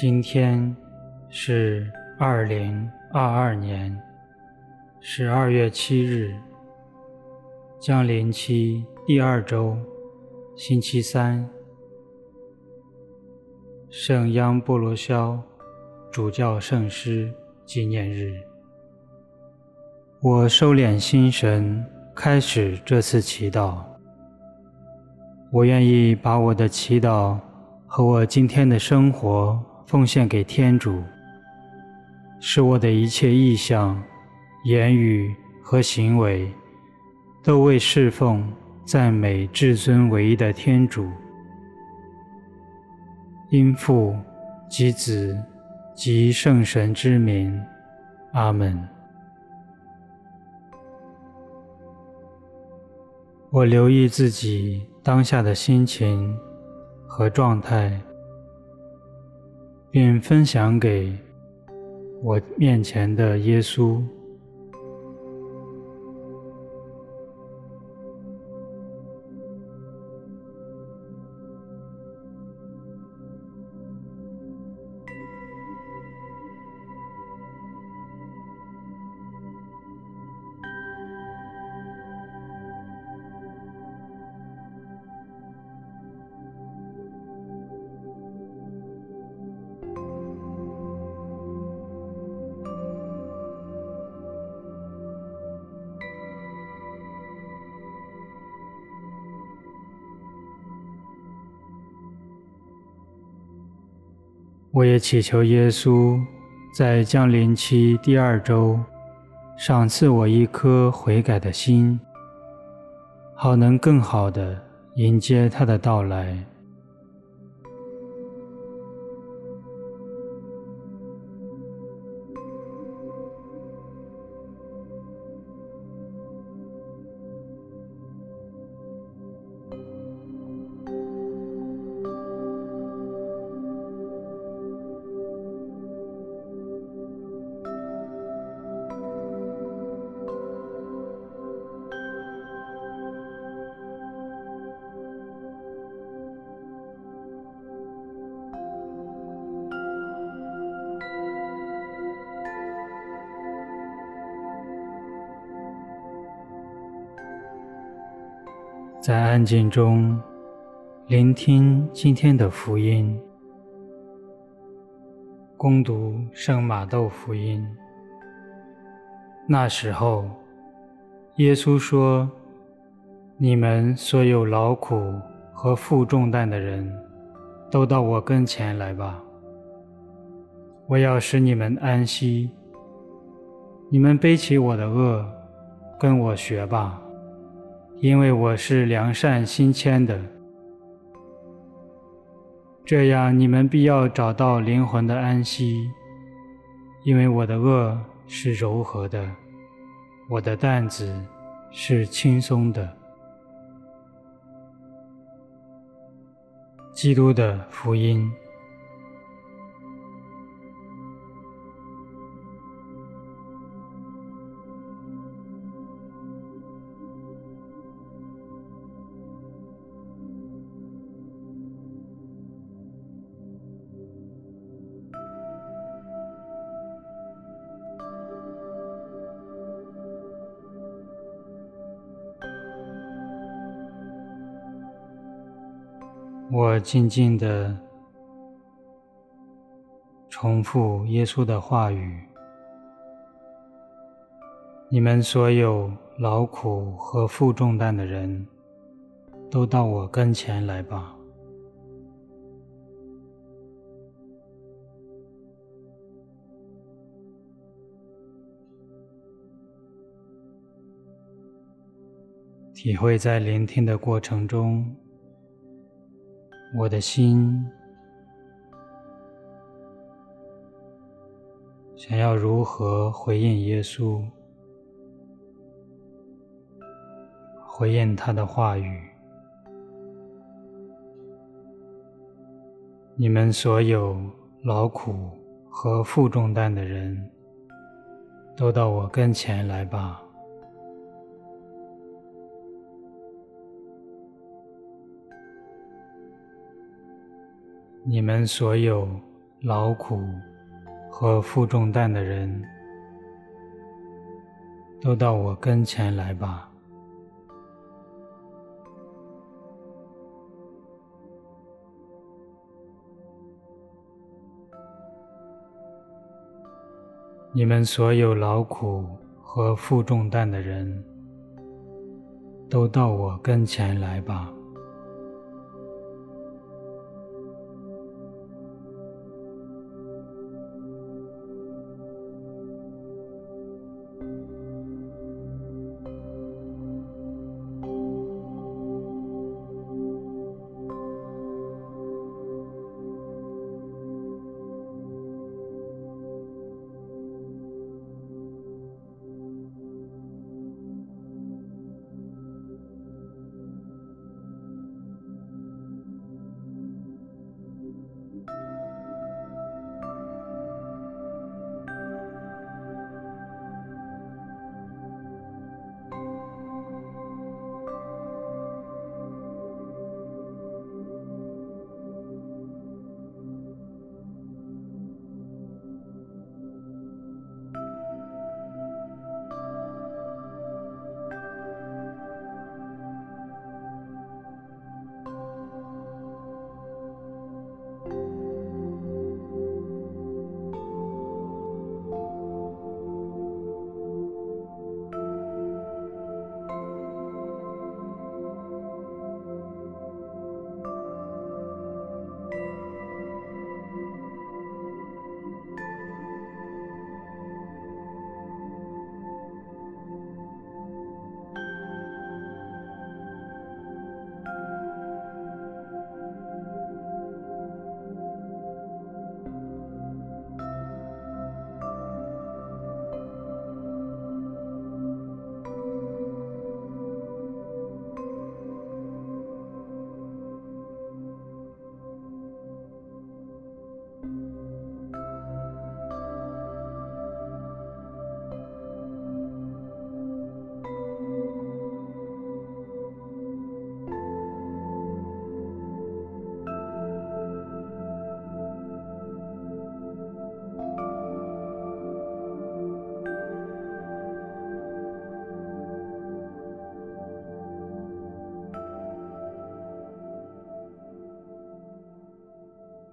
今天是二零二二年十二月七日，将临期第二周，星期三，圣央波罗肖主教圣师纪念日。我收敛心神，开始这次祈祷。我愿意把我的祈祷和我今天的生活奉献给天主，使我的一切意向、言语和行为都为侍奉、赞美至尊唯一的天主。因父及子及圣神之名，阿门。我留意自己当下的心情和状态，并分享给我面前的耶稣。我也祈求耶稣在降临期第二周，赏赐我一颗悔改的心，好能更好的迎接他的到来。在安静中聆听今天的福音，恭读圣马窦福音。那时候，耶稣说：“你们所有劳苦和负重担的人，都到我跟前来吧，我要使你们安息。你们背起我的轭，跟我学吧。”因为我是良善心谦的，这样你们必要找到灵魂的安息。因为我的恶是柔和的，我的担子是轻松的。基督的福音。我静静地重复耶稣的话语：“你们所有劳苦和负重担的人，都到我跟前来吧。”体会在聆听的过程中。我的心想要如何回应耶稣，回应他的话语？你们所有劳苦和负重担的人，都到我跟前来吧。你们所有劳苦和负重担的人，都到我跟前来吧。你们所有劳苦和负重担的人，都到我跟前来吧。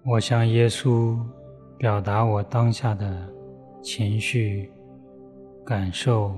我向耶稣表达我当下的情绪、感受。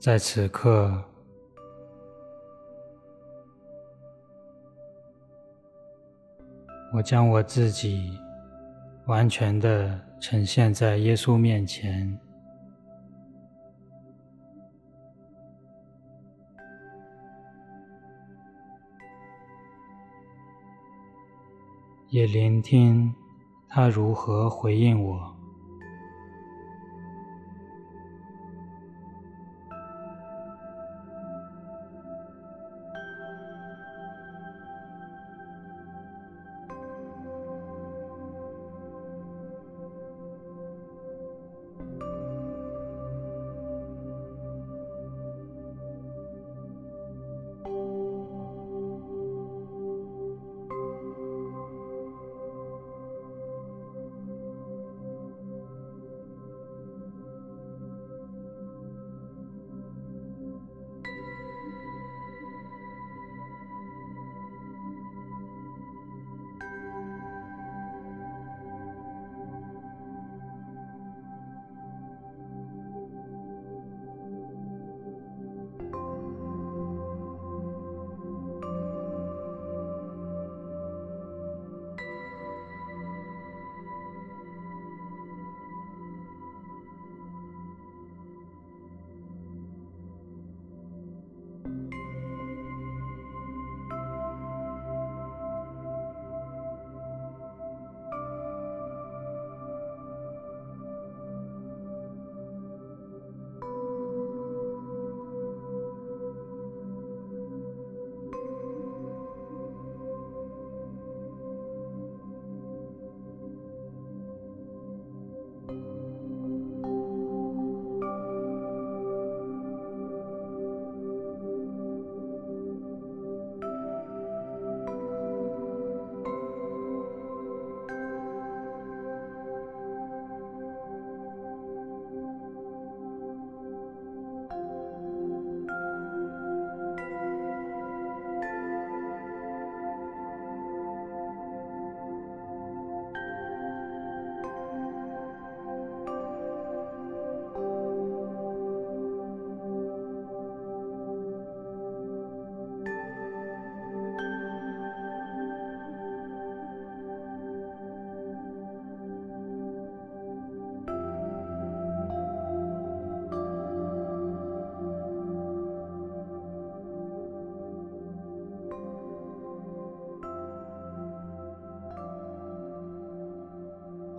在此刻，我将我自己完全的呈现在耶稣面前。也聆听他如何回应我。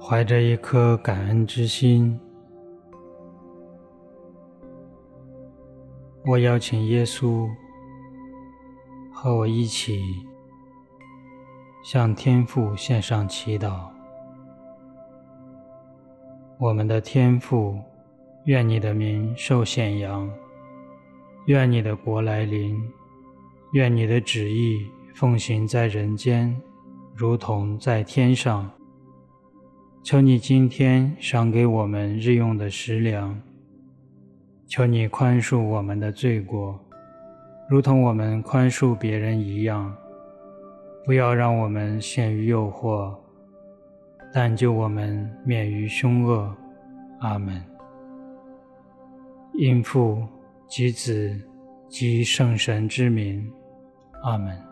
怀着一颗感恩之心，我邀请耶稣和我一起向天父献上祈祷。我们的天父，愿你的名受显扬，愿你的国来临，愿你的旨意奉行在人间，如同在天上。求你今天赏给我们日用的食粮。求你宽恕我们的罪过，如同我们宽恕别人一样。不要让我们陷于诱惑，但救我们免于凶恶。阿门。因父及子及圣神之名。阿门。